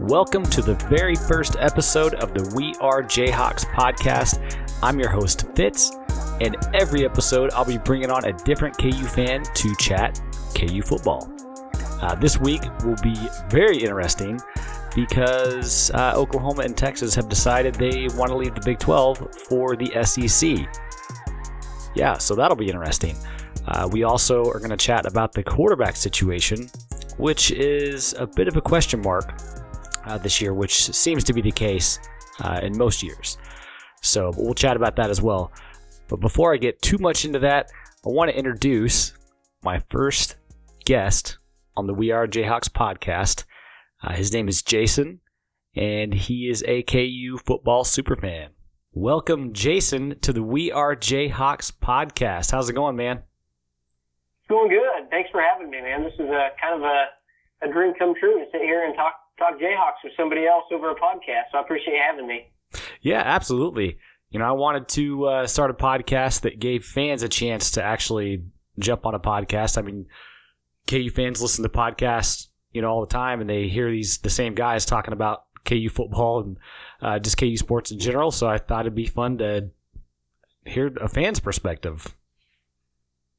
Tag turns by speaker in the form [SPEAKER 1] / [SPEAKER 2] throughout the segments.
[SPEAKER 1] Welcome to the very first episode of the We Are Jayhawks podcast. I'm your host, Fitz, and every episode I'll be bringing on a different KU fan to chat KU football. Uh, this week will be very interesting because uh, Oklahoma and Texas have decided they want to leave the Big 12 for the SEC. Yeah, so that'll be interesting. Uh, we also are going to chat about the quarterback situation, which is a bit of a question mark uh, this year, which seems to be the case uh, in most years. So we'll chat about that as well. But before I get too much into that, I want to introduce my first guest on the We Are Jayhawks podcast. Uh, his name is Jason, and he is a KU football superfan. Welcome, Jason, to the We Are Jayhawks podcast. How's it going, man?
[SPEAKER 2] It's going good. Thanks for having me, man. This is a kind of a, a dream come true to sit here and talk talk Jayhawks with somebody else over a podcast. So I appreciate having me.
[SPEAKER 1] Yeah, absolutely. You know, I wanted to uh, start a podcast that gave fans a chance to actually jump on a podcast. I mean, KU fans listen to podcasts, you know, all the time, and they hear these the same guys talking about KU football and uh, just KU sports in general. So I thought it'd be fun to hear a fan's perspective.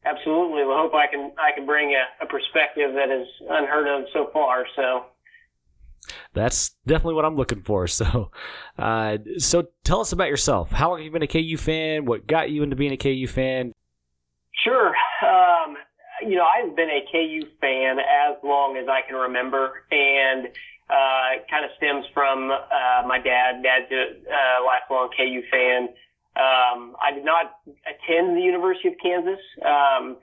[SPEAKER 2] Absolutely. Well, I hope I can I can bring a, a perspective that is unheard of so far. So
[SPEAKER 1] that's definitely what I'm looking for. So, uh, so tell us about yourself. How long have you been a KU fan? What got you into being a KU fan?
[SPEAKER 2] Sure. Um, you know, I've been a KU fan as long as I can remember, and uh, it kind of stems from uh, my dad. Dad's a lifelong KU fan. Um, I did not attend the University of Kansas. Um,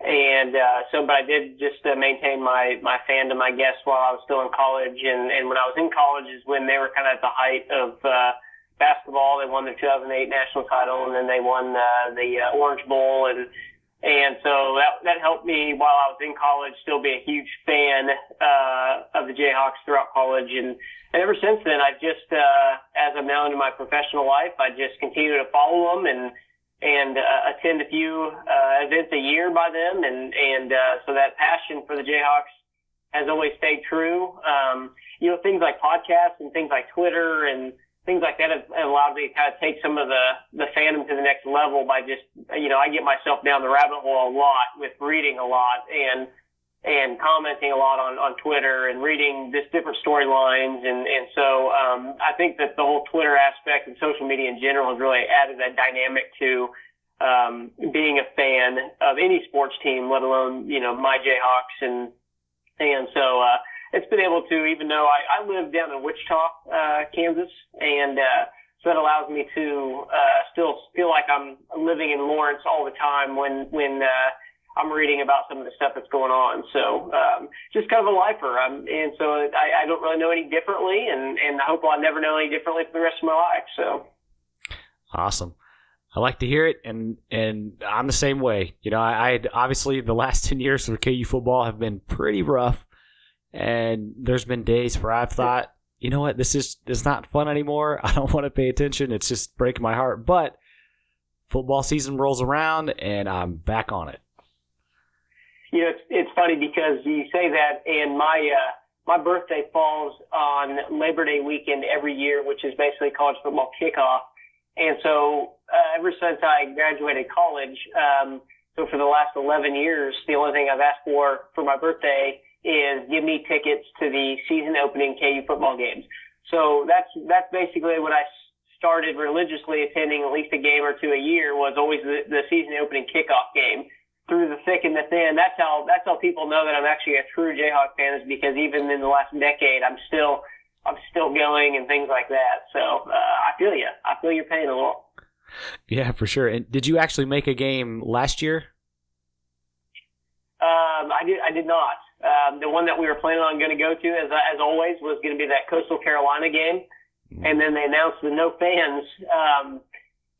[SPEAKER 2] and uh, so, but I did just uh, maintain my my fandom, I guess, while I was still in college. And and when I was in college is when they were kind of at the height of uh, basketball. They won their 2008 national title, and then they won uh, the uh, Orange Bowl, and and so that that helped me while I was in college still be a huge fan uh, of the Jayhawks throughout college. And and ever since then, I've just uh, as I'm now into my professional life, I just continue to follow them and and uh, attend a few uh, events a year by them, and and uh, so that passion for the Jayhawks has always stayed true. Um, you know, things like podcasts and things like Twitter and things like that have, allowed me to kind of take some of the the fandom to the next level by just you know I get myself down the rabbit hole a lot with reading a lot and and commenting a lot on, on Twitter and reading just different storylines. And, and so um, I think that the whole Twitter aspect and social media in general has really added that dynamic to um, being a fan of any sports team, let alone, you know, my Jayhawks. And, and so uh, it's been able to, even though I, I live down in Wichita, uh, Kansas, and uh, so that allows me to uh, still feel like I'm living in Lawrence all the time when, when uh, I'm reading about some of the stuff that's going on. So um, just kind of a lifer. Um, and so I, I don't really know any differently, and, and I hope I'll never know any differently for the rest of my life. So
[SPEAKER 1] awesome. I like to hear it, and and I'm the same way. You know, I, I obviously the last ten years of KU football have been pretty rough, and there's been days where I've thought, you know what, this is is not fun anymore. I don't want to pay attention. It's just breaking my heart. But football season rolls around, and I'm back on it
[SPEAKER 2] you know, it's, it's funny because you say that, and my uh, my birthday falls on Labor Day weekend every year, which is basically college football kickoff. And so, uh, ever since I graduated college, um, so for the last 11 years, the only thing I've asked for for my birthday is give me tickets to the season opening KU football games. So that's that's basically when I started religiously attending at least a game or two a year was always the, the season opening kickoff game through the thick and the thin. That's how that's how people know that I'm actually a true Jayhawk fan is because even in the last decade, I'm still I'm still going and things like that. So uh, I feel you. I feel your pain a little.
[SPEAKER 1] Yeah, for sure. And did you actually make a game last year?
[SPEAKER 2] Um, I did. I did not. Um, the one that we were planning on going to go to, as as always, was going to be that Coastal Carolina game, mm-hmm. and then they announced the no fans. Um,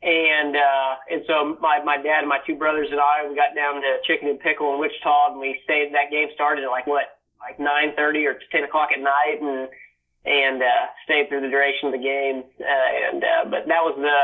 [SPEAKER 2] and uh, and so my my dad and my two brothers and I we got down to Chicken and Pickle in Wichita, and we stayed. That game started at like what like nine thirty or ten o'clock at night, and and uh, stayed through the duration of the game. Uh, and uh, but that was the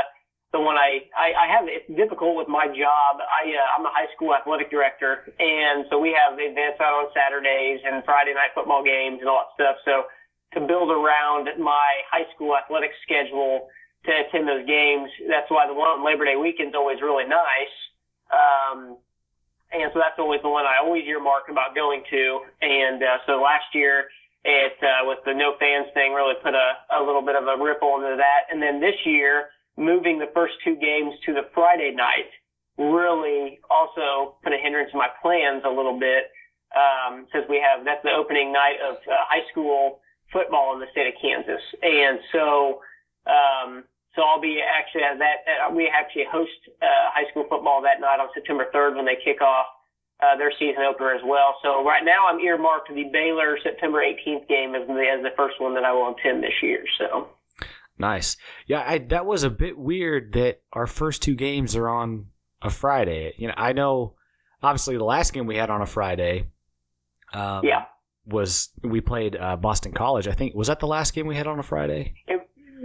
[SPEAKER 2] the one I, I I have. It's difficult with my job. I uh, I'm a high school athletic director, and so we have events out on Saturdays and Friday night football games and all that stuff. So to build around my high school athletic schedule to attend those games. That's why the one on Labor Day weekend is always really nice. Um, and so that's always the one I always earmark about going to. And uh, so last year, it uh, with the no fans thing really put a, a little bit of a ripple into that. And then this year, moving the first two games to the Friday night really also put a hindrance in my plans a little bit um, since we have that's the opening night of uh, high school football in the state of Kansas, and so um, so I'll be actually at that. Uh, we actually host uh, high school football that night on September 3rd when they kick off uh, their season opener as well. So right now I'm earmarked the Baylor September 18th game as the, as the first one that I will attend this year. So.
[SPEAKER 1] Nice. Yeah, I, that was a bit weird that our first two games are on a Friday. You know, I know obviously the last game we had on a Friday.
[SPEAKER 2] Um, yeah.
[SPEAKER 1] Was we played uh, Boston College? I think was that the last game we had on a Friday.
[SPEAKER 2] It,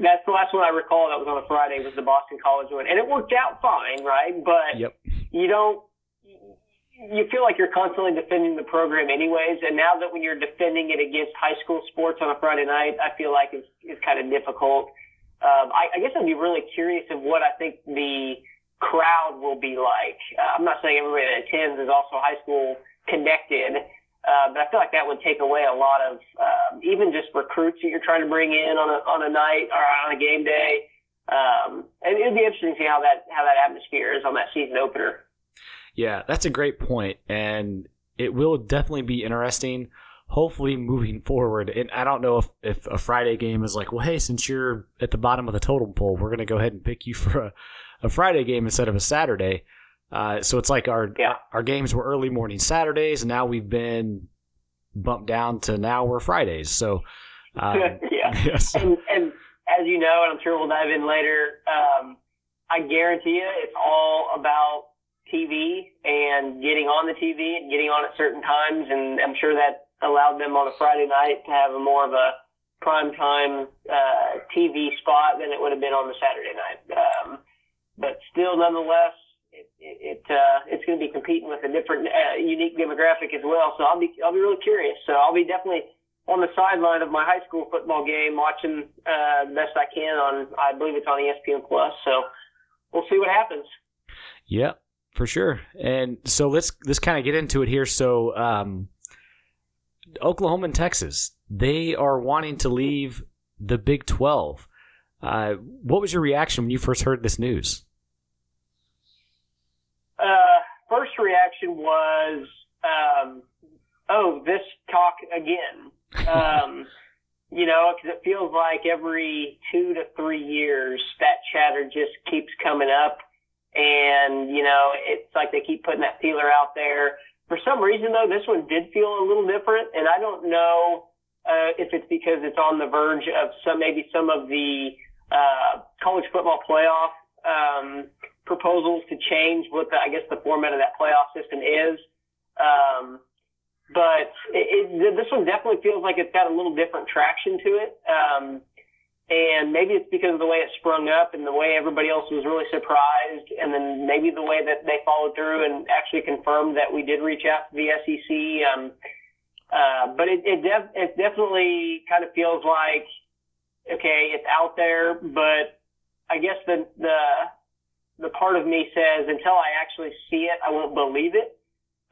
[SPEAKER 2] that's the last one I recall that was on a Friday was the Boston College one, and it worked out fine, right? But
[SPEAKER 1] yep.
[SPEAKER 2] you don't. You feel like you're constantly defending the program, anyways. And now that when you're defending it against high school sports on a Friday night, I feel like it's, it's kind of difficult. Um, I, I guess I'd be really curious of what I think the crowd will be like. Uh, I'm not saying everybody that attends is also high school connected, uh, but I feel like that would take away a lot of um, even just recruits that you're trying to bring in on a on a night or on a game day. Um, and it'd be interesting to see how that how that atmosphere is on that season opener.
[SPEAKER 1] Yeah, that's a great point, and it will definitely be interesting. Hopefully, moving forward, and I don't know if, if a Friday game is like, well, hey, since you're at the bottom of the totem pole, we're going to go ahead and pick you for a, a Friday game instead of a Saturday. Uh, so it's like our
[SPEAKER 2] yeah.
[SPEAKER 1] our games were early morning Saturdays, and now we've been bumped down to now we're Fridays. So
[SPEAKER 2] um, yeah, yes. and, and as you know, and I'm sure we'll dive in later. Um, I guarantee you, it's all about TV and getting on the TV and getting on at certain times, and I'm sure that allowed them on a Friday night to have a more of a prime time uh, TV spot than it would have been on the Saturday night. Um, but still, nonetheless, it, uh, it's going to be competing with a different, uh, unique demographic as well. So I'll be I'll be really curious. So I'll be definitely on the sideline of my high school football game, watching uh, best I can on I believe it's on ESPN Plus. So we'll see what happens.
[SPEAKER 1] Yep, for sure. And so let's let's kind of get into it here. So um, Oklahoma and Texas, they are wanting to leave the Big Twelve. Uh, what was your reaction when you first heard this news?
[SPEAKER 2] Uh, first reaction was, um, oh, this talk again. Um, you know, because it feels like every two to three years that chatter just keeps coming up. And, you know, it's like they keep putting that feeler out there. For some reason, though, this one did feel a little different. And I don't know uh, if it's because it's on the verge of some, maybe some of the uh, college football playoff um, proposals to change what the, I guess the format of that playoff system is. Um, but it, it, this one definitely feels like it's got a little different traction to it. Um, and maybe it's because of the way it sprung up and the way everybody else was really surprised. And then maybe the way that they followed through and actually confirmed that we did reach out to the SEC. Um, uh, but it, it, def- it definitely kind of feels like, okay, it's out there, but I guess the, the, the part of me says until I actually see it, I won't believe it.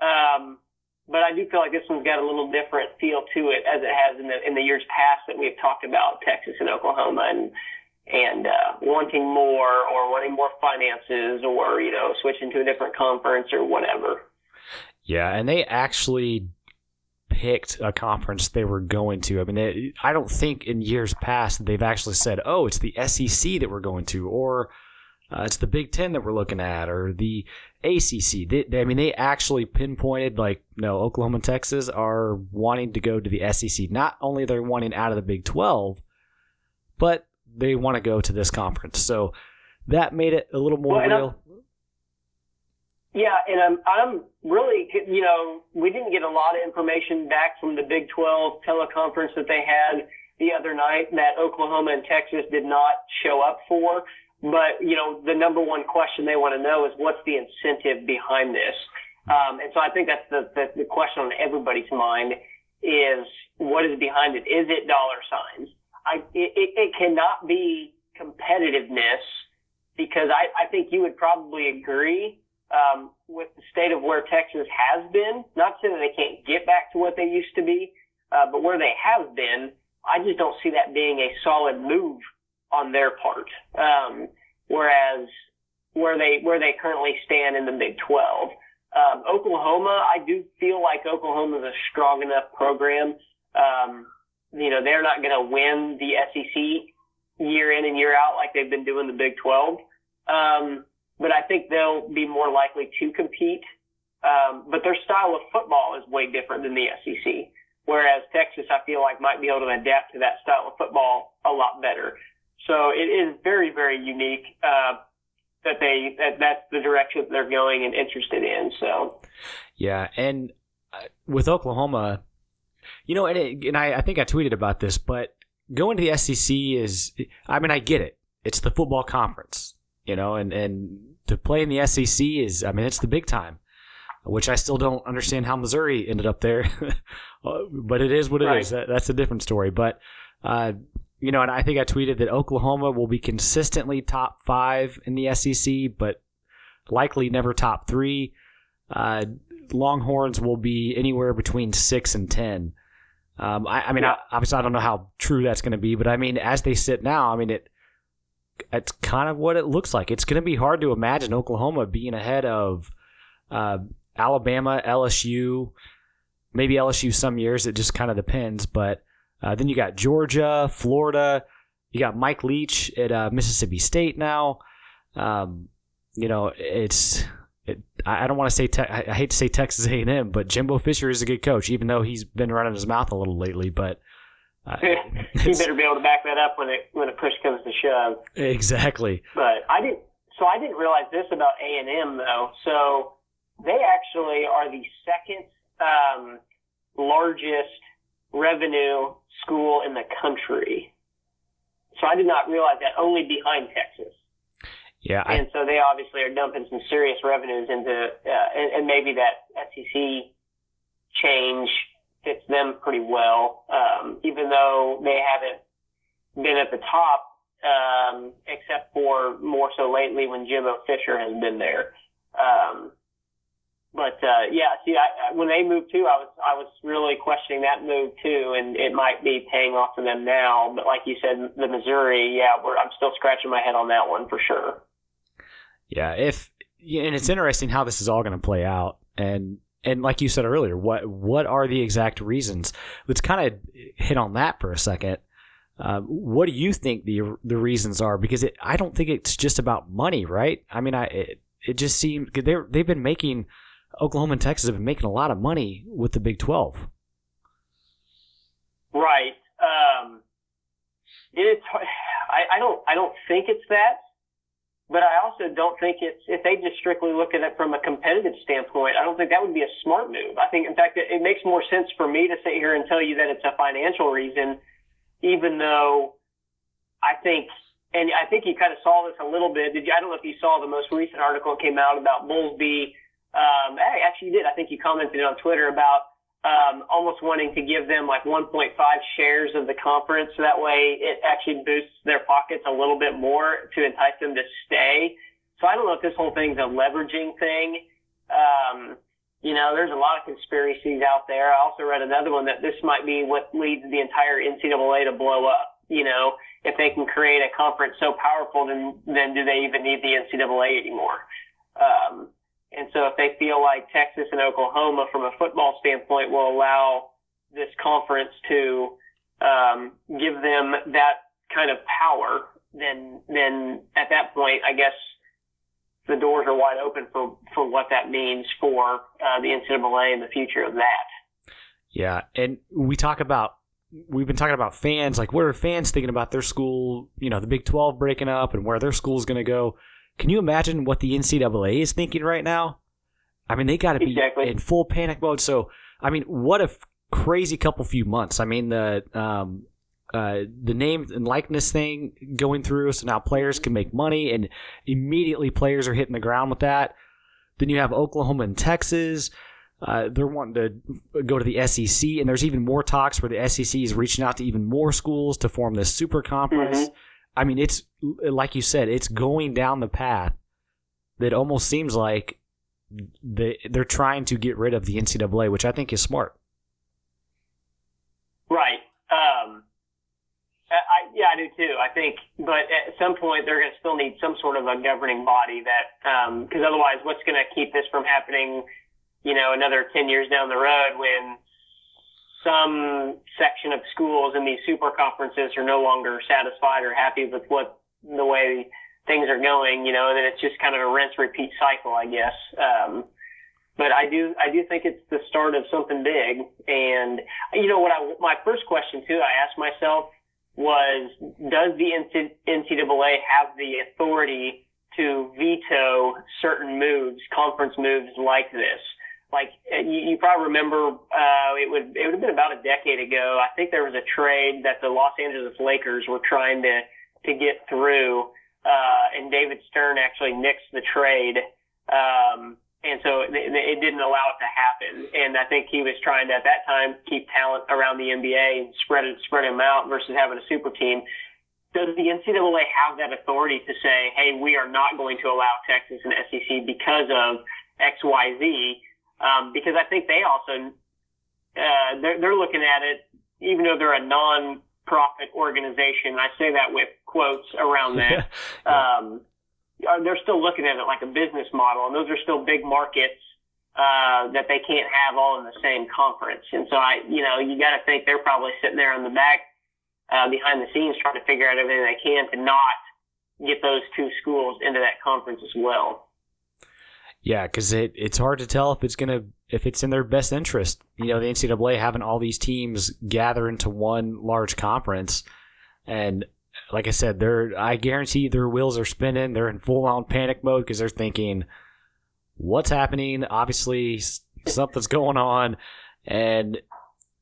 [SPEAKER 2] Um, but I do feel like this one's got a little different feel to it as it has in the in the years past that we have talked about Texas and Oklahoma and and uh, wanting more or wanting more finances or you know switching to a different conference or whatever.
[SPEAKER 1] Yeah, and they actually picked a conference they were going to. I mean, they, I don't think in years past they've actually said, "Oh, it's the SEC that we're going to," or uh, it's the Big Ten that we're looking at, or the ACC. They, they, I mean, they actually pinpointed like, no, Oklahoma and Texas are wanting to go to the SEC. Not only they're wanting out of the Big Twelve, but they want to go to this conference. So that made it a little more
[SPEAKER 2] well,
[SPEAKER 1] real.
[SPEAKER 2] Yeah, and I'm I'm really you know we didn't get a lot of information back from the Big 12 teleconference that they had the other night that Oklahoma and Texas did not show up for. But, you know, the number one question they want to know is what's the incentive behind this? Um, and so I think that's the, the, the question on everybody's mind is what is behind it. Is it dollar signs? I, it, it cannot be competitiveness because I, I think you would probably agree um, with the state of where Texas has been. Not saying that they can't get back to what they used to be, uh, but where they have been, I just don't see that being a solid move on their part. Um, whereas where they where they currently stand in the Big 12. Um, Oklahoma, I do feel like Oklahoma is a strong enough program. Um, you know, they're not going to win the SEC year in and year out like they've been doing the Big 12. Um, but I think they'll be more likely to compete. Um, but their style of football is way different than the SEC. Whereas Texas, I feel like might be able to adapt to that style of football a lot better. So it is very, very unique. Uh, that they that that's the direction that they're going and interested in. So,
[SPEAKER 1] yeah, and uh, with Oklahoma, you know, and it, and I, I think I tweeted about this, but going to the SEC is, I mean, I get it. It's the football conference, you know, and and to play in the SEC is, I mean, it's the big time. Which I still don't understand how Missouri ended up there, but it is what it right. is. That, that's a different story. But uh, you know, and I think I tweeted that Oklahoma will be consistently top five in the SEC, but likely never top three. Uh, Longhorns will be anywhere between six and ten. Um, I, I, mean, yeah. I, obviously, I don't know how true that's going to be, but I mean, as they sit now, I mean, it it's kind of what it looks like. It's going to be hard to imagine Oklahoma being ahead of uh, Alabama, LSU, maybe LSU some years. It just kind of depends, but uh, then you got Georgia, Florida. You got Mike Leach at uh, Mississippi State now. Um, you know, it's. It, I don't want to say te- I hate to say Texas A&M, but Jimbo Fisher is a good coach, even though he's been running his mouth a little lately. But
[SPEAKER 2] uh, he better be able to back that up when it when a push comes to shove.
[SPEAKER 1] Exactly.
[SPEAKER 2] But I didn't. So I didn't realize this about A and M though. So they actually are the second um, largest revenue school in the country. So I did not realize that only behind Texas.
[SPEAKER 1] Yeah.
[SPEAKER 2] I, and so they obviously are dumping some serious revenues into, uh, and, and maybe that SEC change fits them pretty well, um, even though they haven't been at the top, um, except for more so lately when Jimbo Fisher has been there. Um, but uh, yeah, see, I, when they moved too, I was I was really questioning that move too, and it might be paying off for them now. But like you said, the Missouri, yeah, I'm still scratching my head on that one for sure.
[SPEAKER 1] Yeah, if and it's interesting how this is all going to play out, and and like you said earlier, what what are the exact reasons? Let's kind of hit on that for a second. Uh, what do you think the the reasons are? Because it, I don't think it's just about money, right? I mean, I it, it just seems they they've been making Oklahoma and Texas have been making a lot of money with the Big 12.
[SPEAKER 2] Right. Um, it's, I, I don't, I don't think it's that, but I also don't think it's, if they just strictly look at it from a competitive standpoint, I don't think that would be a smart move. I think, in fact, it, it makes more sense for me to sit here and tell you that it's a financial reason, even though I think and I think you kind of saw this a little bit. Did you? I don't know if you saw the most recent article that came out about Bowlesby um, actually, you did. I think you commented on Twitter about um, almost wanting to give them like 1.5 shares of the conference, so that way it actually boosts their pockets a little bit more to entice them to stay. So I don't know if this whole thing's a leveraging thing. Um, you know, there's a lot of conspiracies out there. I also read another one that this might be what leads the entire NCAA to blow up. You know, if they can create a conference so powerful, then then do they even need the NCAA anymore? Um, and so if they feel like Texas and Oklahoma from a football standpoint will allow this conference to um, give them that kind of power, then then at that point, I guess the doors are wide open for, for what that means for uh, the NCAA and the future of that.
[SPEAKER 1] Yeah, and we talk about we've been talking about fans like what are fans thinking about their school, you know, the Big 12 breaking up and where their school is going to go. Can you imagine what the NCAA is thinking right now? I mean, they got to be exactly. in full panic mode. So, I mean, what a crazy couple few months. I mean, the um, uh, the name and likeness thing going through, so now players can make money, and immediately players are hitting the ground with that. Then you have Oklahoma and Texas. Uh, they're wanting to go to the SEC, and there's even more talks where the SEC is reaching out to even more schools to form this super conference. Mm-hmm. I mean, it's like you said, it's going down the path that almost seems like they they're trying to get rid of the NCAA, which I think is smart.
[SPEAKER 2] Right. Um, I, yeah, I do too. I think, but at some point they're going to still need some sort of a governing body that, because um, otherwise, what's going to keep this from happening? You know, another ten years down the road when some section of schools in these super conferences are no longer satisfied or happy with what the way things are going, you know, and then it's just kind of a rinse repeat cycle, I guess. Um, but I do, I do think it's the start of something big. And, you know, what I, my first question too, I asked myself was, does the NCAA have the authority to veto certain moves, conference moves like this? Probably remember, uh, it would, it would have been about a decade ago. I think there was a trade that the Los Angeles Lakers were trying to, to get through uh, and David Stern actually nixed the trade. Um, and so it, it didn't allow it to happen. And I think he was trying to, at that time, keep talent around the NBA and spread it, spread them out versus having a super team. Does the NCAA have that authority to say, hey, we are not going to allow Texas and SEC because of X, Y, Z? Um, because I think they also, uh, they're, they're looking at it, even though they're a non profit organization. I say that with quotes around that. yeah. um, they're still looking at it like a business model, and those are still big markets uh, that they can't have all in the same conference. And so I, you know, you got to think they're probably sitting there on the back uh, behind the scenes trying to figure out everything they can to not get those two schools into that conference as well.
[SPEAKER 1] Yeah, because it, it's hard to tell if it's gonna if it's in their best interest. You know, the NCAA having all these teams gather into one large conference, and like I said, they're I guarantee their wheels are spinning. They're in full on panic mode because they're thinking, "What's happening? Obviously, something's going on." And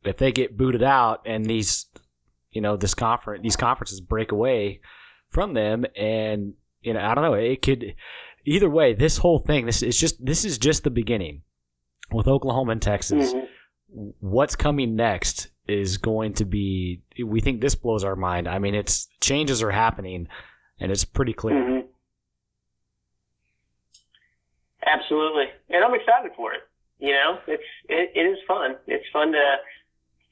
[SPEAKER 1] if they get booted out, and these, you know, this conference, these conferences break away from them, and you know, I don't know, it could either way, this whole thing, this is just this is just the beginning with Oklahoma and Texas. Mm-hmm. What's coming next is going to be. We think this blows our mind. I mean, it's changes are happening, and it's pretty clear. Mm-hmm.
[SPEAKER 2] Absolutely, and I'm excited for it. You know, it's it, it is fun. It's fun to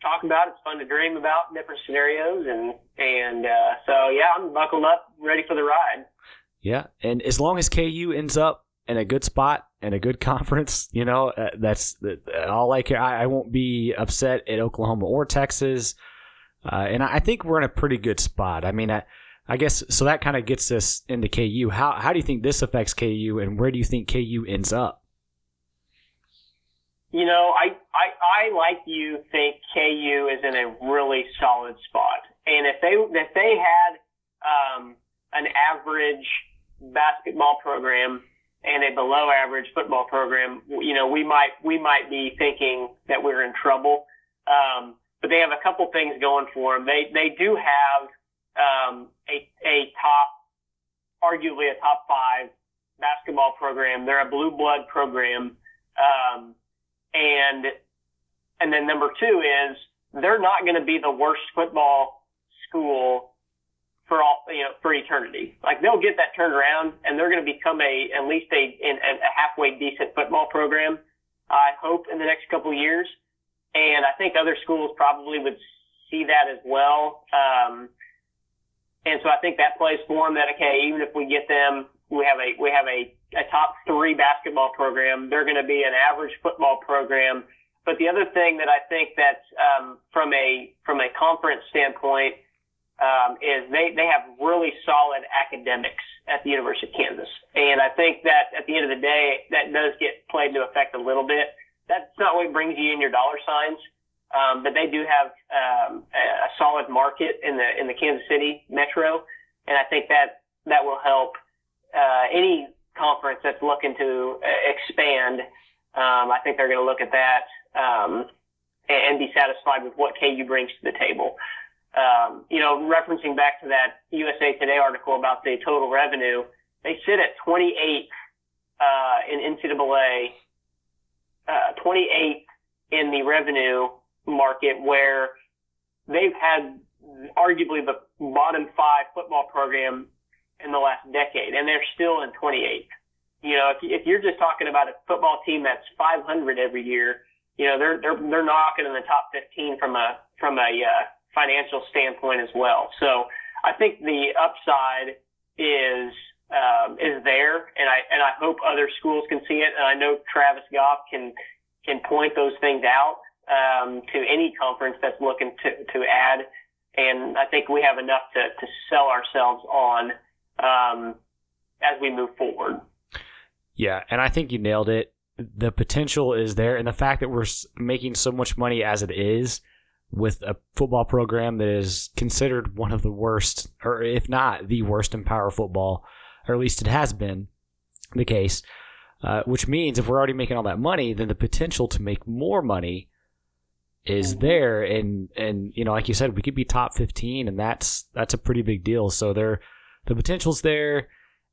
[SPEAKER 2] talk about. It's fun to dream about different scenarios, and and uh, so yeah, I'm buckled up, ready for the ride.
[SPEAKER 1] Yeah, and as long as KU ends up in a good spot and a good conference, you know, uh, that's all I care. I, I, won't be upset at Oklahoma or Texas, uh, and I think we're in a pretty good spot. I mean, I, I guess so. That kind of gets us into KU. How how do you think this affects KU, and where do you think KU ends up?
[SPEAKER 2] You know, I I, I like you think KU is in a really solid spot, and if they if they had um, an average basketball program and a below average football program, you know, we might, we might be thinking that we're in trouble. Um, but they have a couple things going for them. They, they do have, um, a, a top, arguably a top five basketball program. They're a blue blood program. Um, and, and then number two is they're not going to be the worst football school for all you know for eternity. Like they'll get that turned around, and they're going to become a at least a a halfway decent football program. I hope in the next couple of years, and I think other schools probably would see that as well. Um, and so I think that plays for them. That okay, even if we get them, we have a we have a, a top three basketball program. They're going to be an average football program. But the other thing that I think that um, from a from a conference standpoint um, is they, they have really solid academics at the University of Kansas. And I think that at the end of the day, that does get played into effect a little bit. That's not what brings you in your dollar signs. Um, but they do have um, a solid market in the in the Kansas City metro, and I think that that will help uh, any conference that's looking to uh, expand. Um, I think they're going to look at that um, and, and be satisfied with what KU brings to the table um, you know, referencing back to that USA Today article about the total revenue, they sit at 28th uh, in NCAA uh, 28th in the revenue market where they've had arguably the bottom five football program in the last decade, and they're still in 28th. You know, if, if you're just talking about a football team that's 500 every year, you know, they're they're they're knocking in the top 15 from a from a uh, financial standpoint as well. So I think the upside is um, is there, and I and I hope other schools can see it. And I know Travis Goff can can point those things out um, to any conference that's looking to to add. And I think we have enough to to sell ourselves on um, as we move forward.
[SPEAKER 1] Yeah, and I think you nailed it. The potential is there, and the fact that we're making so much money as it is with a football program that is considered one of the worst, or if not the worst in power football, or at least it has been the case. Uh, which means if we're already making all that money, then the potential to make more money is mm-hmm. there, and and you know, like you said, we could be top fifteen, and that's that's a pretty big deal. So there, the potential's there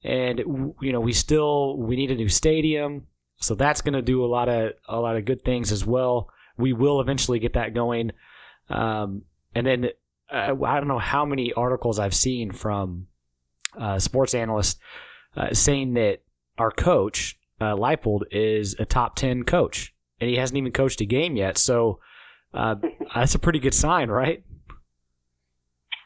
[SPEAKER 1] and you know we still we need a new stadium, so that's going to do a lot of a lot of good things as well. We will eventually get that going, um, and then uh, I don't know how many articles I've seen from uh, sports analysts uh, saying that our coach uh, Leipold is a top ten coach, and he hasn't even coached a game yet. So uh, that's a pretty good sign, right?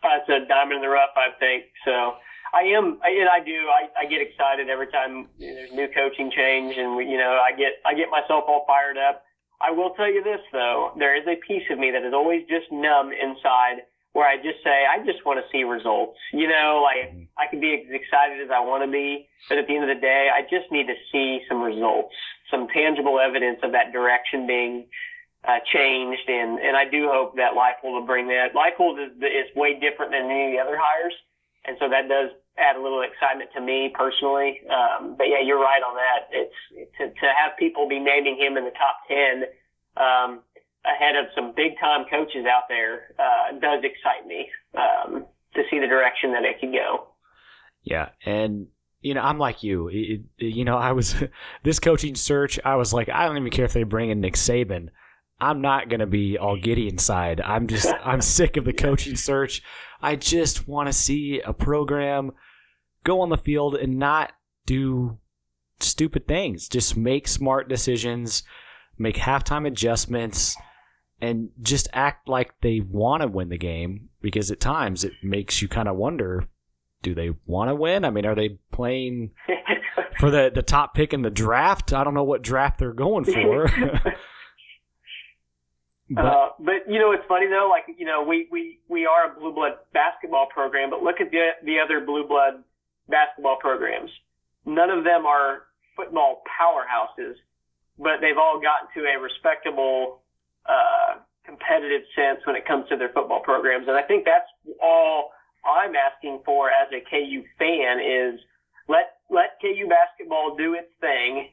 [SPEAKER 2] That's a diamond in the rough, I think. So I am, and I do. I, I get excited every time there's new coaching change, and we, you know, I get I get myself all fired up. I will tell you this though, there is a piece of me that is always just numb inside, where I just say I just want to see results. You know, like I can be as excited as I want to be, but at the end of the day, I just need to see some results, some tangible evidence of that direction being uh, changed, and and I do hope that Leipold will bring that. Leipold is is way different than any of the other hires and so that does add a little excitement to me personally. Um, but yeah, you're right on that. It's to, to have people be naming him in the top ten um, ahead of some big time coaches out there uh, does excite me um, to see the direction that it could go.
[SPEAKER 1] Yeah, and you know, I'm like you. It, you know, I was this coaching search. I was like, I don't even care if they bring in Nick Saban. I'm not gonna be all giddy inside. I'm just I'm sick of the coaching search. I just want to see a program go on the field and not do stupid things. Just make smart decisions, make halftime adjustments, and just act like they want to win the game. Because at times it makes you kind of wonder do they want to win? I mean, are they playing for the, the top pick in the draft? I don't know what draft they're going for.
[SPEAKER 2] But, uh, but you know, it's funny though. Like you know, we we we are a blue blood basketball program, but look at the the other blue blood basketball programs. None of them are football powerhouses, but they've all gotten to a respectable, uh, competitive sense when it comes to their football programs. And I think that's all I'm asking for as a KU fan is let let KU basketball do its thing,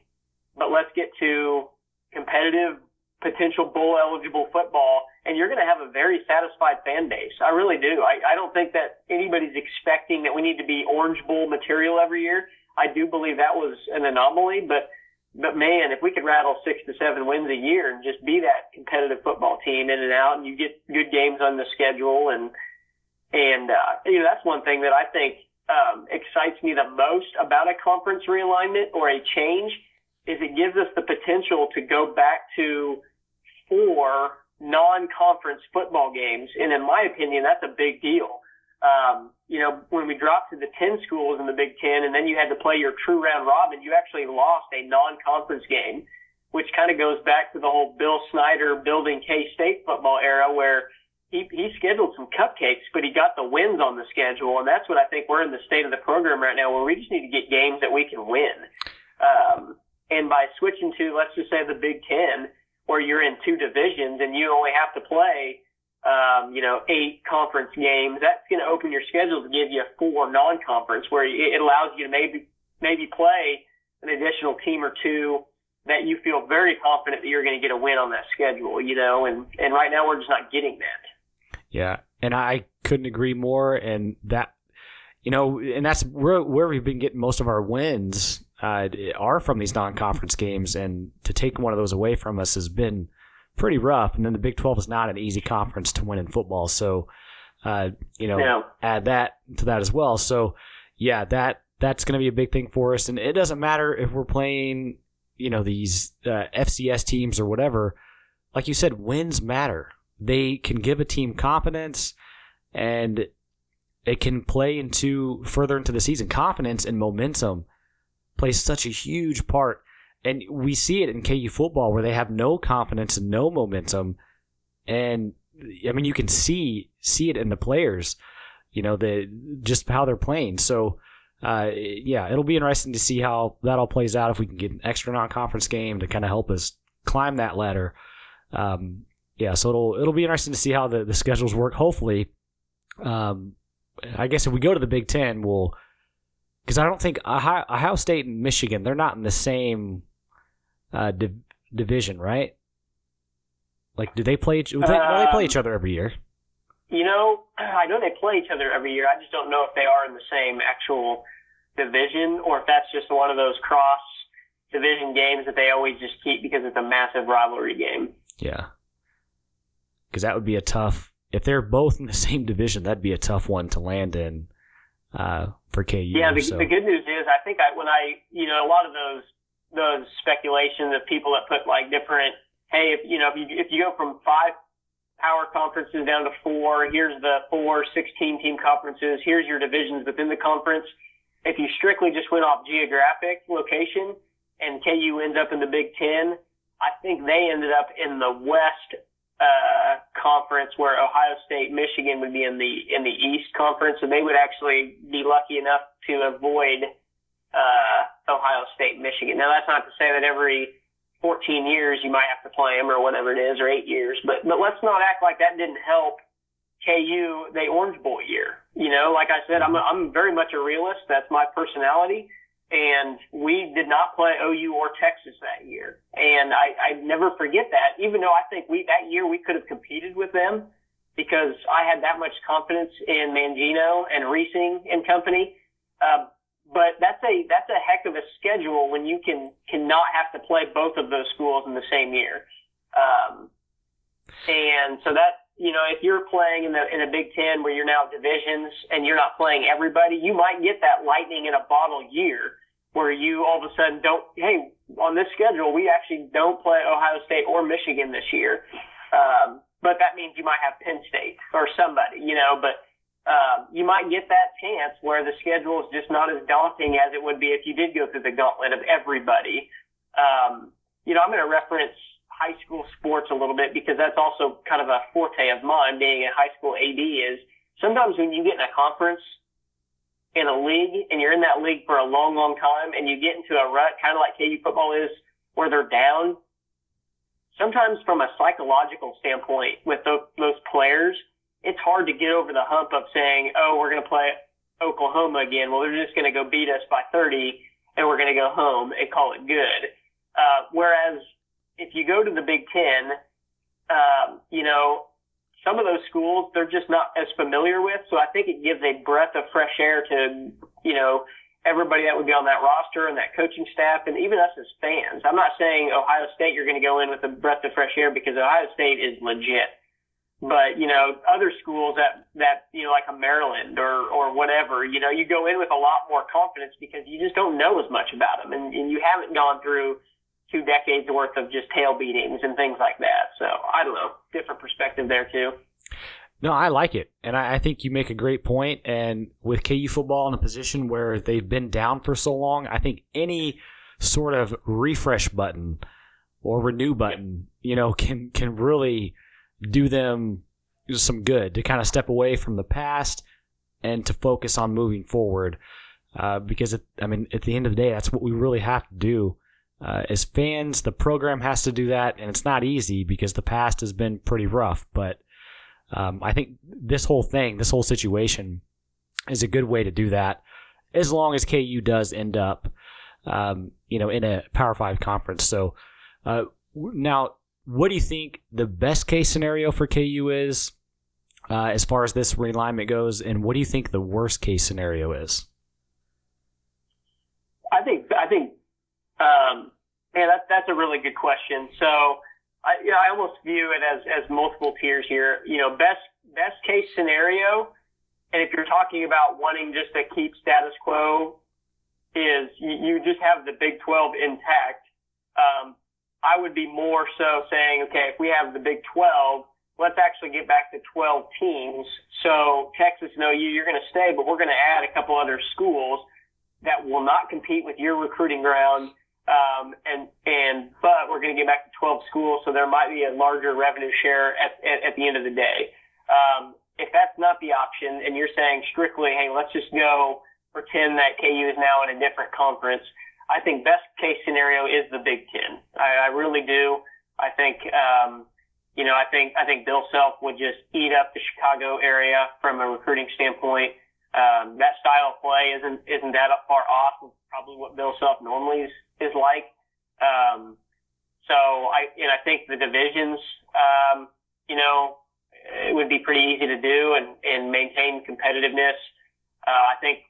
[SPEAKER 2] but let's get to competitive potential bowl eligible football and you're going to have a very satisfied fan base. I really do. I, I don't think that anybody's expecting that we need to be Orange Bowl material every year. I do believe that was an anomaly, but but man, if we could rattle six to seven wins a year and just be that competitive football team in and out, and you get good games on the schedule, and and uh, you know that's one thing that I think um, excites me the most about a conference realignment or a change is it gives us the potential to go back to four non-conference football games, and in my opinion, that's a big deal. Um, you know, when we dropped to the 10 schools in the Big Ten and then you had to play your true round robin, you actually lost a non-conference game, which kind of goes back to the whole Bill Snyder building K-State football era where he, he scheduled some cupcakes, but he got the wins on the schedule. And that's what I think we're in the state of the program right now where we just need to get games that we can win. Um, and by switching to, let's just say the Big Ten, where you're in two divisions and you only have to play, um, you know, eight conference games, that's going to open your schedule to give you four non-conference where it allows you to maybe, maybe play an additional team or two that you feel very confident that you're going to get a win on that schedule, you know, and, and right now we're just not getting that.
[SPEAKER 1] Yeah. And I couldn't agree more. And that, you know, and that's where, where we've been getting most of our wins uh, are from these non-conference games, and to take one of those away from us has been pretty rough. And then the Big 12 is not an easy conference to win in football, so uh, you know,
[SPEAKER 2] Yeah.
[SPEAKER 1] add that to that as well. So yeah, that that's going to be a big thing for us, and it doesn't matter if we're playing, you know, these uh, FCS teams or whatever. Like you said, wins matter. They can give a team confidence, and it can play into further into the season. Confidence and momentum plays such a huge part, and we see it in KU football where they have no confidence and no momentum, and I mean you can see see it in the players, you know the just how they're playing. So. Uh, yeah, it'll be interesting to see how that all plays out. If we can get an extra non-conference game to kind of help us climb that ladder, um, yeah. So it'll it'll be interesting to see how the, the schedules work. Hopefully, um, I guess if we go to the Big Ten, we'll because I don't think Ohio, Ohio State and Michigan they're not in the same uh, div- division, right? Like, do they play? Each, they, no, they play each other every year.
[SPEAKER 2] You know, I know they play each other every year. I just don't know if they are in the same actual division or if that's just one of those cross division games that they always just keep because it's a massive rivalry game.
[SPEAKER 1] Yeah, because that would be a tough. If they're both in the same division, that'd be a tough one to land in uh, for KU.
[SPEAKER 2] Yeah, the,
[SPEAKER 1] so.
[SPEAKER 2] the good news is I think I when I you know a lot of those those speculations of people that put like different hey if you know if you if you go from five power conferences down to four here's the four 16 team conferences here's your divisions within the conference if you strictly just went off geographic location and KU ends up in the Big Ten I think they ended up in the West uh, conference where Ohio State, Michigan would be in the in the East conference, so they would actually be lucky enough to avoid uh, Ohio State, Michigan. Now that's not to say that every 14 years you might have to play them or whatever it is, or eight years, but but let's not act like that didn't help KU the Orange Bowl year. You know, like I said, I'm a, I'm very much a realist. That's my personality and we did not play OU or Texas that year. And I, I never forget that, even though I think we that year we could have competed with them because I had that much confidence in Mangino and Reesing and company. Uh, but that's a that's a heck of a schedule when you can cannot have to play both of those schools in the same year. Um, and so that you know, if you're playing in the in a Big Ten where you're now divisions and you're not playing everybody, you might get that lightning in a bottle year where you all of a sudden don't. Hey, on this schedule, we actually don't play Ohio State or Michigan this year, um, but that means you might have Penn State or somebody, you know. But um, you might get that chance where the schedule is just not as daunting as it would be if you did go through the gauntlet of everybody. Um, you know, I'm going to reference high school sports a little bit because that's also kind of a forte of mine being a high school AD is sometimes when you get in a conference in a league and you're in that league for a long, long time and you get into a rut, kind of like KU football is where they're down. Sometimes from a psychological standpoint with those, those players, it's hard to get over the hump of saying, oh, we're going to play Oklahoma again. Well, they're just going to go beat us by 30 and we're going to go home and call it good. Uh, whereas if you go to the Big Ten, um, you know, some of those schools they're just not as familiar with. So I think it gives a breath of fresh air to, you know, everybody that would be on that roster and that coaching staff and even us as fans. I'm not saying Ohio State you're going to go in with a breath of fresh air because Ohio State is legit. But, you know, other schools that, that, you know, like a Maryland or, or whatever, you know, you go in with a lot more confidence because you just don't know as much about them and, and you haven't gone through two decades worth of just tail beatings and things like that. So I don't know, different perspective there too.
[SPEAKER 1] No, I like it, and I, I think you make a great point. And with KU football in a position where they've been down for so long, I think any sort of refresh button or renew button, you know, can can really do them some good to kind of step away from the past and to focus on moving forward. Uh, because it, I mean, at the end of the day, that's what we really have to do. Uh, as fans, the program has to do that, and it's not easy because the past has been pretty rough. But um, I think this whole thing, this whole situation, is a good way to do that, as long as KU does end up, um, you know, in a Power Five conference. So uh, now, what do you think the best case scenario for KU is, uh, as far as this realignment goes, and what do you think the worst case scenario is?
[SPEAKER 2] I think I think, um, yeah, that's that's a really good question. So, I, you know, I almost view it as as multiple tiers here. You know, best best case scenario, and if you're talking about wanting just to keep status quo, is you, you just have the Big 12 intact. Um, I would be more so saying, okay, if we have the Big 12, let's actually get back to 12 teams. So Texas and OU, you're going to stay, but we're going to add a couple other schools that will not compete with your recruiting ground. Um, and, and, but we're going to get back to 12 schools. So there might be a larger revenue share at, at, at the end of the day. Um, if that's not the option and you're saying strictly, hey, let's just go pretend that KU is now in a different conference. I think best case scenario is the Big Ten. I, I really do. I think, um, you know, I think I think Bill Self would just eat up the Chicago area from a recruiting standpoint. Um, that style of play isn't isn't that far off of probably what Bill Self normally is, is like. Um, so I and I think the divisions, um, you know, it would be pretty easy to do and and maintain competitiveness. Uh, I think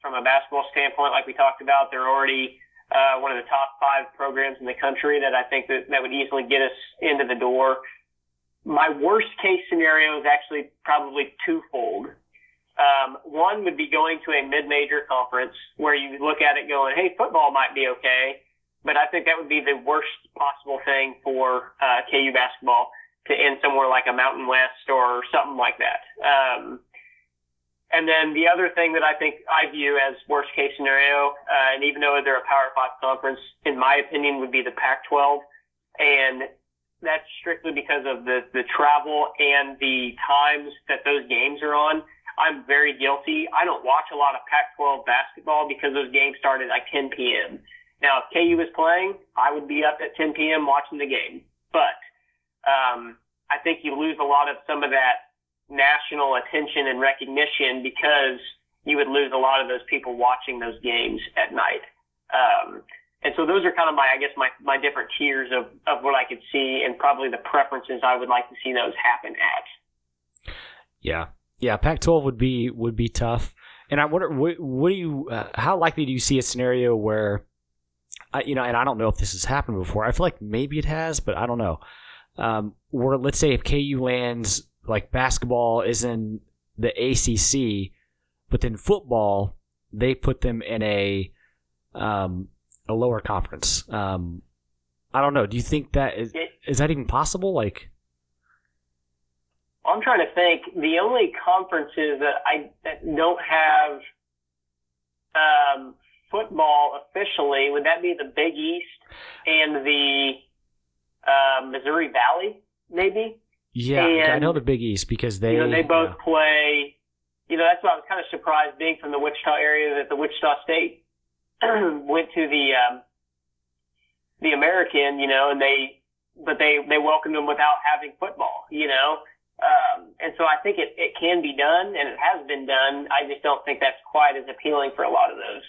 [SPEAKER 2] from a basketball standpoint, like we talked about, they're already uh, one of the top five programs in the country that I think that, that would easily get us into the door my worst case scenario is actually probably twofold. Um, one would be going to a mid-major conference where you look at it going, hey, football might be okay, but I think that would be the worst possible thing for uh, KU basketball to end somewhere like a Mountain West or something like that. Um, and then the other thing that I think I view as worst case scenario, uh, and even though they're a Power Five conference, in my opinion, would be the Pac-12. And that's strictly because of the, the travel and the times that those games are on. I'm very guilty. I don't watch a lot of Pac-12 basketball because those games start at like 10 p.m. Now, if KU was playing, I would be up at 10 p.m. watching the game. But um, I think you lose a lot of some of that national attention and recognition because you would lose a lot of those people watching those games at night. Um, and so those are kind of my, I guess, my, my different tiers of, of what I could see and probably the preferences I would like to see those happen at.
[SPEAKER 1] Yeah. Yeah. Pac 12 would be, would be tough. And I wonder, what, what do you, uh, how likely do you see a scenario where, I, you know, and I don't know if this has happened before. I feel like maybe it has, but I don't know. Um, where let's say if KU lands like basketball is in the ACC, but then football, they put them in a, um, a lower conference. Um, I don't know. Do you think that is, is that even possible? Like,
[SPEAKER 2] I'm trying to think. The only conferences that I that don't have um, football officially would that be the Big East and the uh, Missouri Valley, maybe?
[SPEAKER 1] Yeah, and, I know the Big East because they
[SPEAKER 2] you know, they both yeah. play. You know, that's why I was kind of surprised being from the Wichita area that the Wichita State went to the um, the American, you know, and they but they they welcomed them without having football, you know. Um, and so I think it, it can be done, and it has been done. I just don't think that's quite as appealing for a lot of those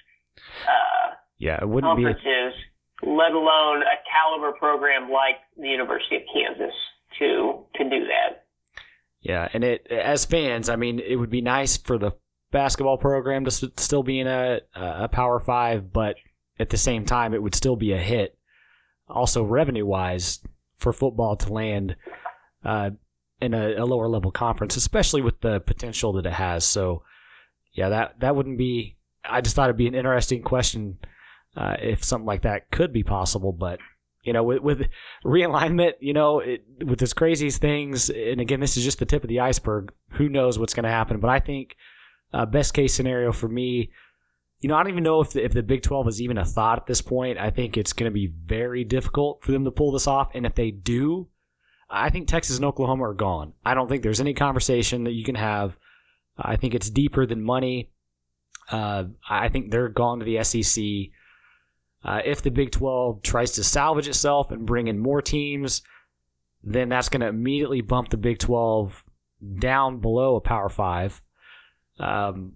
[SPEAKER 2] uh,
[SPEAKER 1] yeah, it wouldn't
[SPEAKER 2] conferences, be a... let alone a caliber program like the University of Kansas to to do that.
[SPEAKER 1] Yeah, and it as fans, I mean, it would be nice for the basketball program to still be in a, a Power Five, but at the same time, it would still be a hit. Also, revenue wise, for football to land uh, in a, a, lower level conference, especially with the potential that it has. So, yeah, that that wouldn't be. I just thought it'd be an interesting question uh, if something like that could be possible, but you know, with, with realignment, you know, it, with this craziest things, and again, this is just the tip of the iceberg. Who knows what's going to happen? But I think uh, best case scenario for me, you know, I don't even know if the, if the Big 12 is even a thought at this point. I think it's going to be very difficult for them to pull this off. And if they do, I think Texas and Oklahoma are gone. I don't think there's any conversation that you can have. I think it's deeper than money. Uh, I think they're gone to the SEC. Uh, if the Big 12 tries to salvage itself and bring in more teams, then that's going to immediately bump the Big 12 down below a Power 5. Um,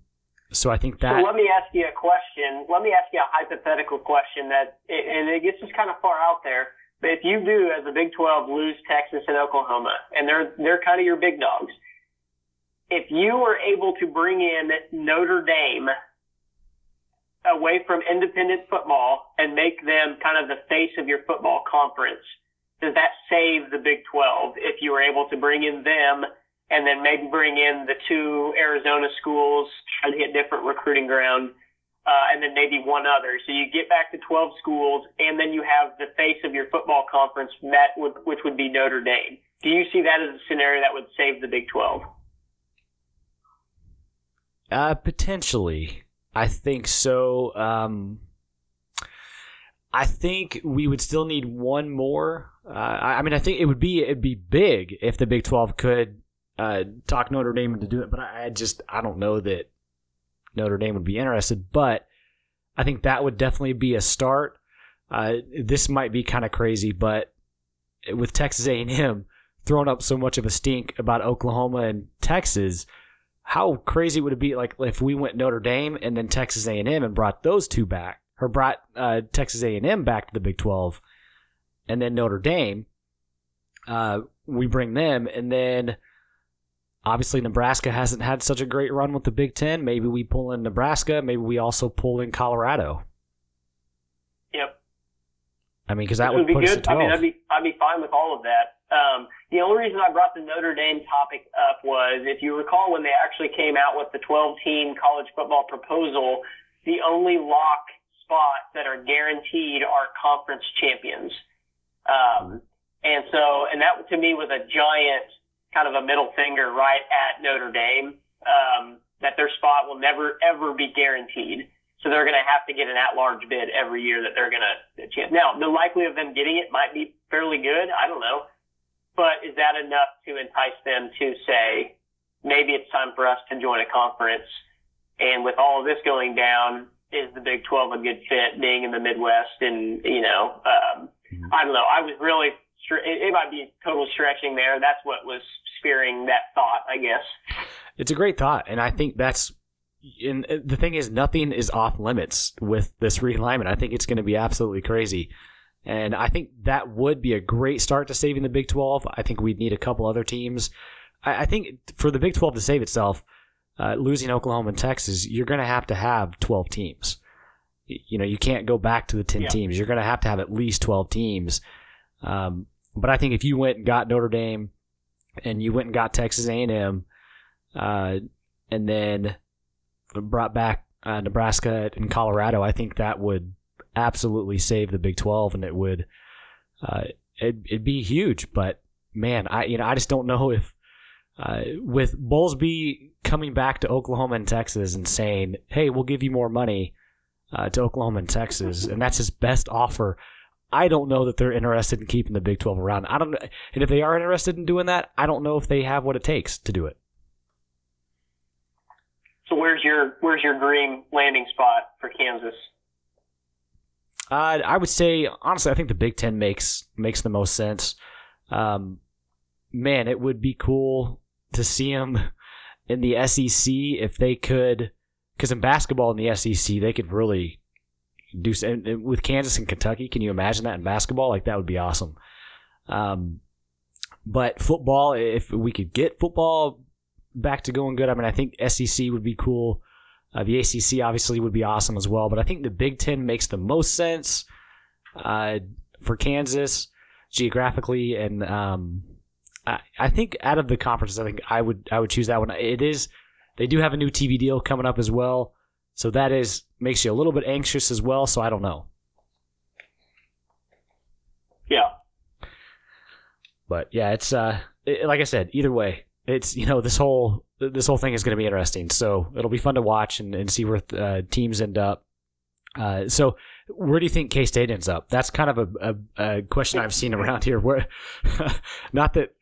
[SPEAKER 1] so I think that.
[SPEAKER 2] So let me ask you a question. Let me ask you a hypothetical question that, and it gets just kind of far out there. But if you do, as the Big 12, lose Texas and Oklahoma, and they're they're kind of your big dogs, if you were able to bring in Notre Dame away from independent football and make them kind of the face of your football conference, does that save the Big 12 if you were able to bring in them and then maybe bring in the two Arizona schools, to hit different recruiting ground, uh, and then maybe one other. So you get back to 12 schools, and then you have the face of your football conference, met with, which would be Notre Dame. Do you see that as a scenario that would save the Big 12?
[SPEAKER 1] Uh, potentially. I think so. Um, I think we would still need one more. Uh, I, mean, I think it would be it'd be big if the Big Twelve could uh, talk Notre Dame into doing it, but I, I just I don't know that Notre Dame would be interested. But I think that would definitely be a start. Uh, this might be kind of crazy, but with Texas A&M throwing up so much of a stink about Oklahoma and Texas, how crazy would it be like if we went Notre Dame and then Texas A&M and brought those two back, or brought uh, Texas A&M back to the Big 12, and then Notre Dame, uh, we bring them, and then obviously Nebraska hasn't had such a great run with the Big Ten. Maybe we pull in Nebraska. Maybe we also pull in Colorado.
[SPEAKER 2] Yep.
[SPEAKER 1] I mean, because that
[SPEAKER 2] would,
[SPEAKER 1] would,
[SPEAKER 2] be good. I mean, I'd be I'd be fine with all of that. Um, the only reason I brought the Notre Dame topic up was, if you recall, when they actually came out with the 12-team college football proposal, the only lock spots that are guaranteed are conference champions. Um, and so, and that to me was a giant kind of a middle finger right at Notre Dame um, that their spot will never ever be guaranteed. So they're going to have to get an at-large bid every year that they're going to chance. Now, the likelihood of them getting it might be fairly good. I don't know, but is that enough to entice them to say maybe it's time for us to join a conference? And with all of this going down, is the Big 12 a good fit? Being in the Midwest, and you know, um, I don't know. I was really it, it might be total stretching there. That's what was spearing that thought, I guess.
[SPEAKER 1] It's a great thought, and I think that's. And the thing is, nothing is off limits with this realignment. I think it's going to be absolutely crazy, and I think that would be a great start to saving the Big Twelve. I think we'd need a couple other teams. I, I think for the Big Twelve to save itself, uh, losing Oklahoma and Texas, you're going to have to have twelve teams. You know, you can't go back to the ten
[SPEAKER 2] Yeah.
[SPEAKER 1] teams. You're going to have to have at least twelve teams. Um, but I think if you went and got Notre Dame, and you went and got Texas A&M, uh, and then brought back uh, Nebraska and Colorado, I think that would absolutely save the Big 12, and it would uh, it, it'd be huge. But man, I you know I just don't know if uh, with Bowlesby coming back to Oklahoma and Texas and saying, "Hey, we'll give you more money." Uh, to Oklahoma and Texas, and that's his best offer. I don't know that they're interested in keeping the Big 12 around. I don't know. And if they are interested in doing that, I don't know if they have what it takes to do it.
[SPEAKER 2] So where's your where's your dream landing spot for Kansas?
[SPEAKER 1] Uh, I would say honestly, I think the Big Ten makes makes the most sense. Um, man, it would be cool to see them in the SEC if they could, because in basketball in the SEC they could really do and- with Kansas and Kentucky. Can you imagine that in basketball? Like that would be awesome. Um, but football, if we could get football back to going good, I mean, I think SEC would be cool. Uh, the ACC obviously would be awesome as well, but I think the Big Ten makes the most sense uh, for Kansas geographically, and um, I, I think out of the conferences, I think I would I would choose that one. It is they do have a new TV deal coming up as well, so that is makes you a little bit anxious as well. So I don't know,
[SPEAKER 2] Yeah.
[SPEAKER 1] but yeah, it's uh, it, like I said, either way, it's you know this whole this whole thing is going to be interesting. So it'll be fun to watch and, and see where uh, teams end up. Uh, so where do you think K State ends up? That's kind of a, a, a question I've seen around here. Where, not that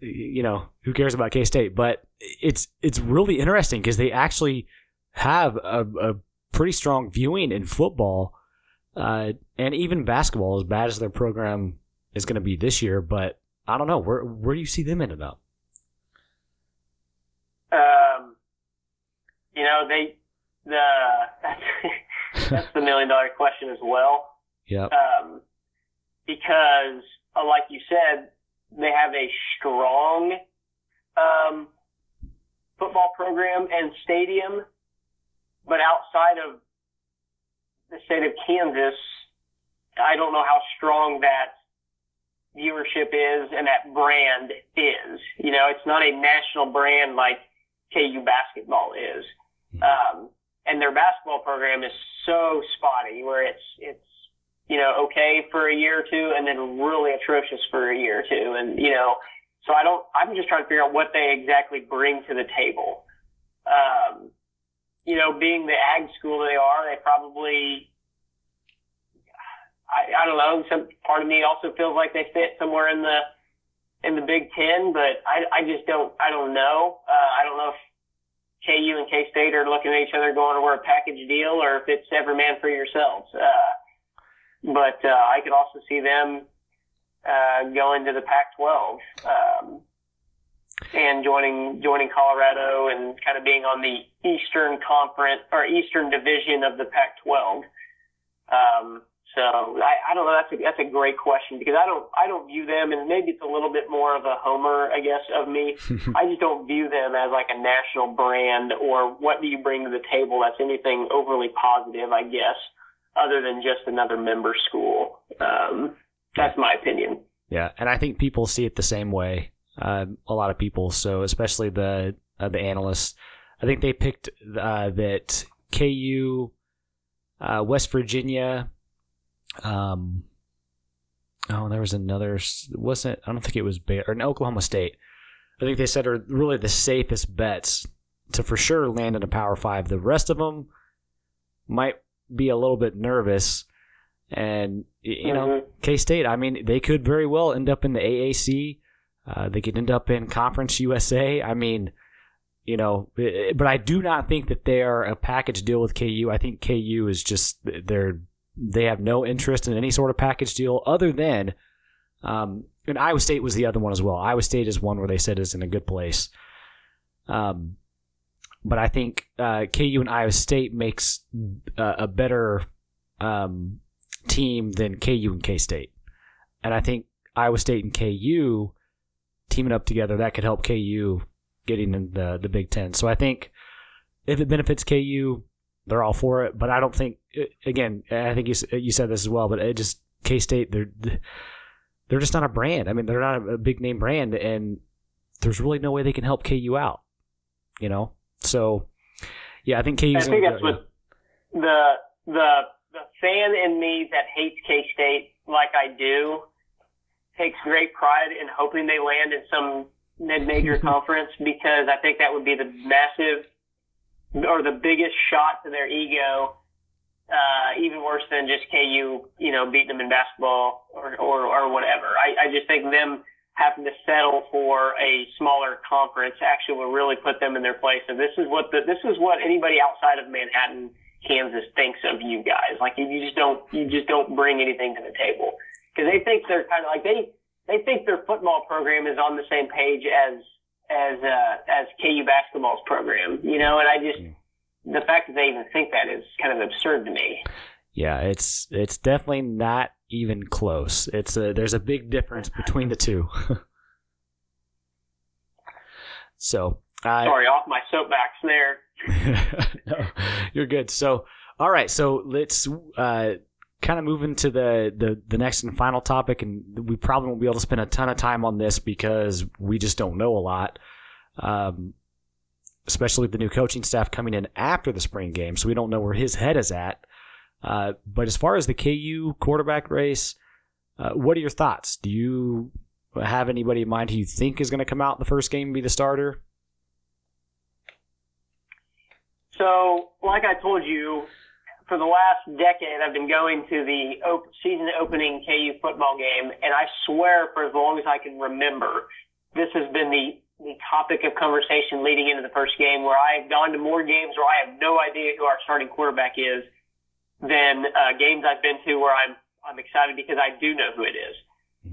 [SPEAKER 1] you know who cares about K State, but it's it's really interesting because they actually have a, a pretty strong viewing in football uh, and even basketball. As bad as their program is going to be this year, but I don't know where where do you see them ending up?
[SPEAKER 2] Um, you know they the that's, that's the million dollar question as well.
[SPEAKER 1] Yep.
[SPEAKER 2] um, because, uh, like you said, they have a strong um, football program and stadium, but outside of the state of Kansas, I don't know how strong that viewership is and that brand is. You know, it's not a national brand like KU basketball is. Um, and their basketball program is so spotty where it's, it's, you know, okay for a year or two and then really atrocious for a year or two. And, you know, so I don't, I'm just trying to figure out what they exactly bring to the table. Um, you know, being the ag school they are, they probably, I, I don't know, some part of me also feels like they fit somewhere in the, in the Big Ten, but I, I just don't, I don't know. Uh, I don't know if KU and K State are looking at each other going, we're a package deal, or if it's every man for yourselves. Uh, but uh, I could also see them uh, going to the Pac-12 um, and joining joining Colorado and kind of being on the Eastern Conference or Eastern Division of the Pac-12. Um, so I, I don't know. That's a that's a great question because I don't I don't view them, and maybe it's a little bit more of a homer, I guess, of me. I just don't view them as like a national brand or what do you bring to the table that's anything overly positive, I guess, other than just another member school. Um, that's my opinion.
[SPEAKER 1] Yeah, and I think people see it the same way. Uh, a lot of people, so especially the uh, the analysts, I think they picked uh, that KU, uh, West Virginia, um, oh, there was another. Wasn't I don't think it was Baylor or Oklahoma State. I think they said are really the safest bets to for sure land in a Power Five. The rest of them might be a little bit nervous, and you know,
[SPEAKER 2] Mhm.
[SPEAKER 1] K State. I mean, they could very well end up in the AAC. Uh, they could end up in Conference USA. I mean, you know, eh, but I do not think that they are a package deal with KU. I think KU is just they're they have no interest in any sort of package deal other than, um, and Iowa State was the other one as well. Iowa State is one where they said is in a good place. Um, but I think uh, KU and Iowa State makes uh, a better um, team than KU and K State, and I think Iowa State and KU teaming up together that could help KU getting in the the Big Ten. So I think if it benefits KU, they're all for it. But I don't think again. I think you you said this as well, but it just K State they're they're just not a brand. I mean, they're not a big name brand, and there's really no way they can help KU out. You know, so yeah, I think KU.
[SPEAKER 2] I think that's what the the the fan in me that hates K State like I do takes great pride in hoping they land in some mid major conference because I think that would be the massive or the biggest shot to their ego, uh, even worse than just KU, you know, beating them in basketball or or, or whatever. I, I just think them having to settle for a smaller conference actually will really put them in their place. And this is what the this is what anybody outside of Manhattan, Kansas thinks of you guys. Like you just don't you just don't bring anything to the table because they think they're kind of like they they think their football program is on the same page as as uh, as KU basketball's program. You know, and I just the fact that they even think that is kind of absurd to me.
[SPEAKER 1] Yeah, it's it's definitely not even close. It's a there's a big difference between the two. so I
[SPEAKER 2] Sorry, off my soapbox there.
[SPEAKER 1] no, you're good. So all right, so let's uh, kind of moving to the, the the next and final topic, and we probably won't be able to spend a ton of time on this because we just don't know a lot. Um, especially with the new coaching staff coming in after the spring game, so we don't know where his head is at. Uh, but as far as the KU quarterback race, uh, what are your thoughts? Do you have anybody in mind who you think is going to come out in the first game and be the starter?
[SPEAKER 2] So, like I told you, for the last decade, I've been going to the op- season opening KU football game, and I swear for as long as I can remember, this has been the, the topic of conversation leading into the first game where I've gone to more games where I have no idea who our starting quarterback is than uh, games I've been to where I'm I'm excited because I do know who it is.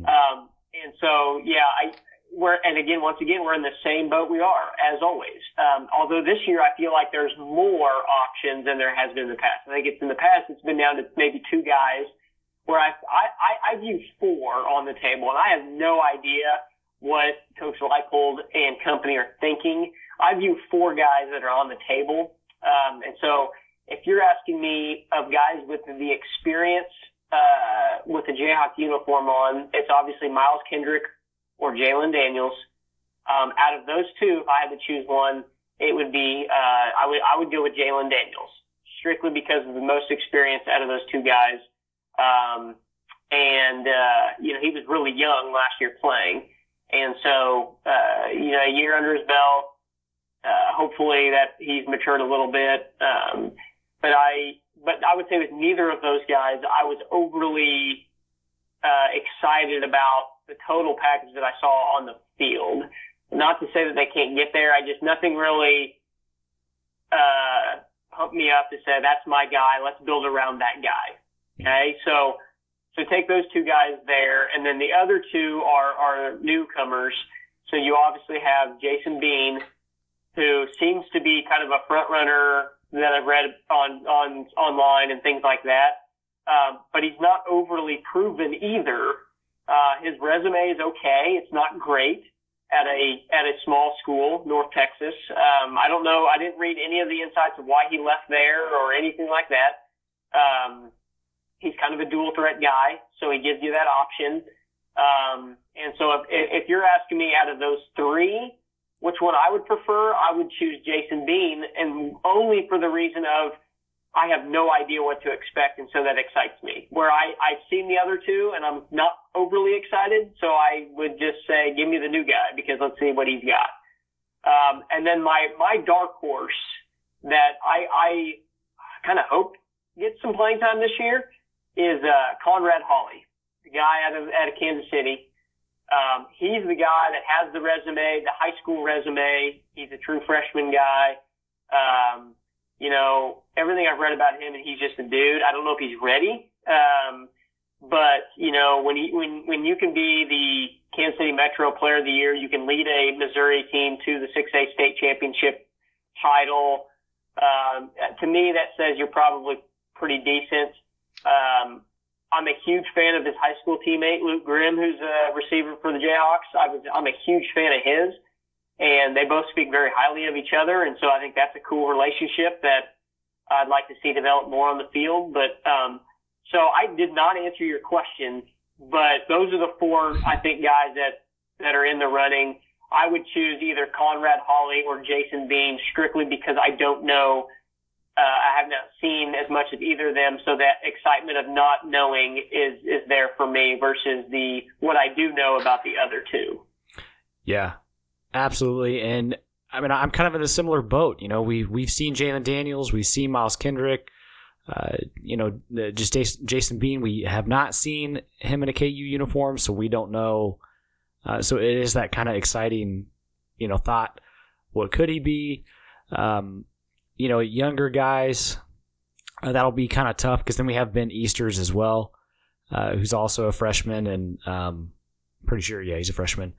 [SPEAKER 2] Um, and so, yeah, I we're and again, once again, we're in the same boat we are as always. Um, although this year I feel like there's more options than there has been in the past. I think it's in the past it's been down to maybe two guys where I I, I, I view four on the table, and I have no idea what Coach Leipold and company are thinking. I view four guys that are on the table, um, and so if you're asking me of guys with the experience uh, with the Jayhawk uniform on, it's obviously Miles Kendrick or Jalon Daniels. Um, out of those two, if I had to choose one, it would be uh, I would I would go with Jalon Daniels strictly because of the most experience out of those two guys. Um, and uh, you know he was really young last year playing, and so uh, you know a year under his belt. Uh, hopefully that he's matured a little bit. Um, but I but I would say with neither of those guys, I was overly uh, excited about the total package that I saw on the field. Not to say that they can't get there. I just nothing really uh, pumped me up to say that's my guy. Let's build around that guy. Okay, so so take those two guys there, and then the other two are are newcomers. So you obviously have Jason Bean, who seems to be kind of a front runner that I've read on on online and things like that. Um, but he's not overly proven either. Uh, his resume is okay. It's not great at a at a small school, North Texas. Um, I don't know. I didn't read any of the insights of why he left there or anything like that. Um, he's kind of a dual threat guy, so he gives you that option. Um, and so if, if you're asking me out of those three, which one I would prefer, I would choose Jason Bean, and only for the reason of I have no idea what to expect, and so that excites me. Where I, I've seen the other two, and I'm not overly excited, so I would just say, give me the new guy, because let's see what he's got. Um, and then my, my dark horse that I, I kind of hope gets some playing time this year is uh, Conrad Holly, the guy out of, out of Kansas City. Um, he's the guy that has the resume, the high school resume. He's a true freshman guy. Um, you know, everything I've read about him, and he's just a dude. I don't know if he's ready. Um, but you know, when he, when when you can be the Kansas City Metro Player of the Year, you can lead a Missouri team to the 6A state championship title. Um, to me, that says you're probably pretty decent. Um, I'm a huge fan of his high school teammate Luke Grimm, who's a receiver for the Jayhawks. I was I'm a huge fan of his, and they both speak very highly of each other, and so I think that's a cool relationship that I'd like to see develop more on the field. But um, so I did not answer your question, but those are the four I think guys that that are in the running. I would choose either Conrad Holly or Jason Bean strictly because I don't know uh, I have not seen as much of either of them, so that excitement of not knowing is is there for me versus the what I do know about the other two.
[SPEAKER 1] Yeah, absolutely, and I mean I'm kind of in a similar boat. You know, we we've seen Jalon Daniels, we've seen Miles Kendrick. Uh, you know, just Jason Bean, we have not seen him in a KU uniform, so we don't know. Uh, so it is that kind of exciting, you know, thought. What could he be? Um, you know, younger guys, uh, that'll be kind of tough because then we have Ben Easters as well, uh, who's also a freshman, and um, pretty sure, yeah, he's a freshman.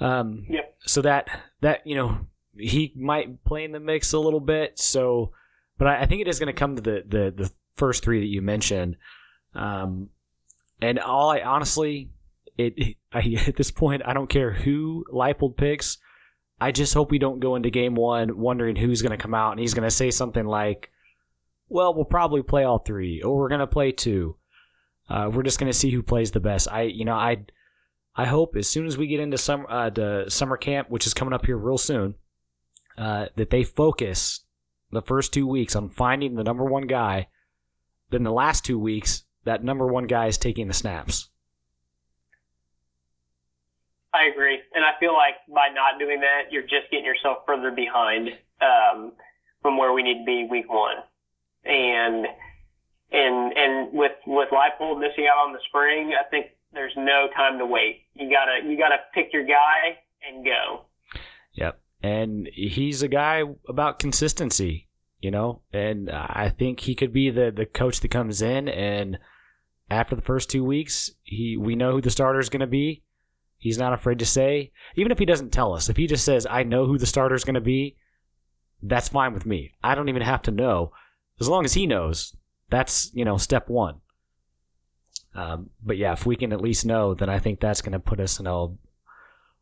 [SPEAKER 1] Um,
[SPEAKER 2] yep.
[SPEAKER 1] So that that you know he might play in the mix a little bit. So, but I, I think it is going to come to the, the the first three that you mentioned. Um, and all I honestly, it I, at this point, I don't care who Leipold picks. I just hope we don't go into game one wondering who's going to come out and he's going to say something like, well, we'll probably play all three, or we're going to play two. Uh, we're just going to see who plays the best. I, you know, I, I hope as soon as we get into summer, uh, the summer camp, which is coming up here real soon, uh, that they focus the first two weeks on finding the number one guy. Then the last two weeks, that number one guy is taking the snaps.
[SPEAKER 2] I agree, and I feel like by not doing that, you're just getting yourself further behind um, from where we need to be week one. And and and with with Leipold missing out on the spring, I think there's no time to wait. You gotta you gotta pick your guy and go.
[SPEAKER 1] Yep, and he's a guy about consistency, you know, and I think he could be the the coach that comes in and after the first two weeks, he we know who the starter is going to be He's not afraid to say, even if he doesn't tell us, if he just says, I know who the starter is going to be, that's fine with me. I don't even have to know. As long as he knows, that's, you know, step one. Um, but yeah, if we can at least know, then I think that's going to put us in a, a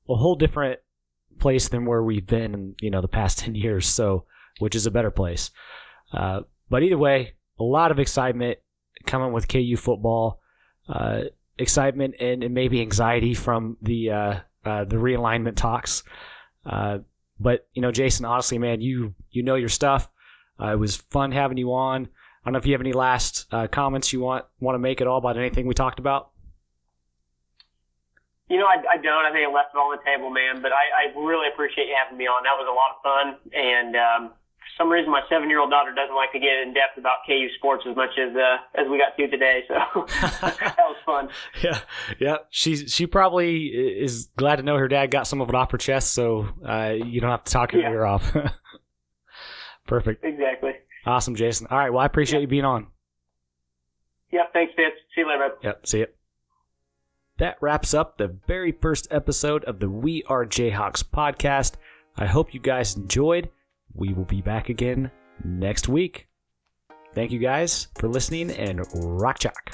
[SPEAKER 1] whole different place than where we've been in, you know, the past 10 years. So, which is a better place. Uh, but either way, a lot of excitement coming with KU football. Uh, excitement and, and, maybe anxiety from the uh, uh, the realignment talks. Uh, but you know, Jason, honestly, man, you you know your stuff. Uh, it was fun having you on. I don't know if you have any last uh, comments you want want to make at all about anything we talked about.
[SPEAKER 2] You know, I, I don't. I think I left it on the table, man. But I, I really appreciate you having me on. That was a lot of fun, and um, for some reason my seven year old daughter doesn't like to get in depth about KU sports as much as uh, as we got to today. So that was fun.
[SPEAKER 1] Yeah, yeah. She she probably is glad to know her dad got some of it off her chest, so uh, you don't have to talk her yeah. ear off. Perfect.
[SPEAKER 2] Exactly.
[SPEAKER 1] Awesome, Jason. All right. Well, I appreciate you being on.
[SPEAKER 2] Yep. Thanks, Fitz. See you later.
[SPEAKER 1] Yep. See you. That wraps up the very first episode of the We Are Jayhawks podcast. I hope you guys enjoyed. We will be back again next week. Thank you guys for listening and rock chalk.